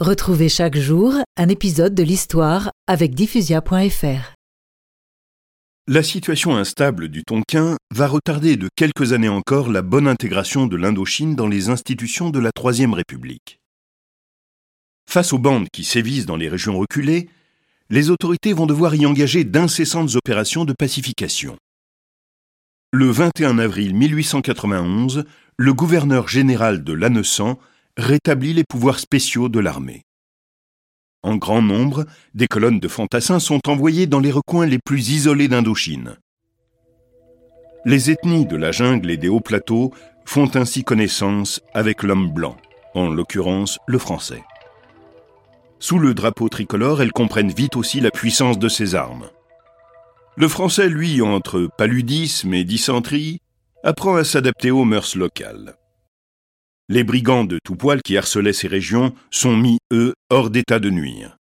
Retrouvez chaque jour un épisode de l'histoire avec diffusia.fr. La situation instable du Tonkin va retarder de quelques années encore la bonne intégration de l'Indochine dans les institutions de la Troisième République. Face aux bandes qui sévissent dans les régions reculées, les autorités vont devoir y engager d'incessantes opérations de pacification. Le 21 avril 1891, le gouverneur général de Lannessan rétablit les pouvoirs spéciaux de l'armée. En grand nombre, des colonnes de fantassins sont envoyées dans les recoins les plus isolés d'Indochine. Les ethnies de la jungle et des hauts plateaux font ainsi connaissance avec l'homme blanc, en l'occurrence le français. Sous le drapeau tricolore, elles comprennent vite aussi la puissance de ses armes. Le français, lui, entre paludisme et dysenterie, apprend à s'adapter aux mœurs locales. Les brigands de tout poil qui harcelaient ces régions sont mis, eux, hors d'état de nuire.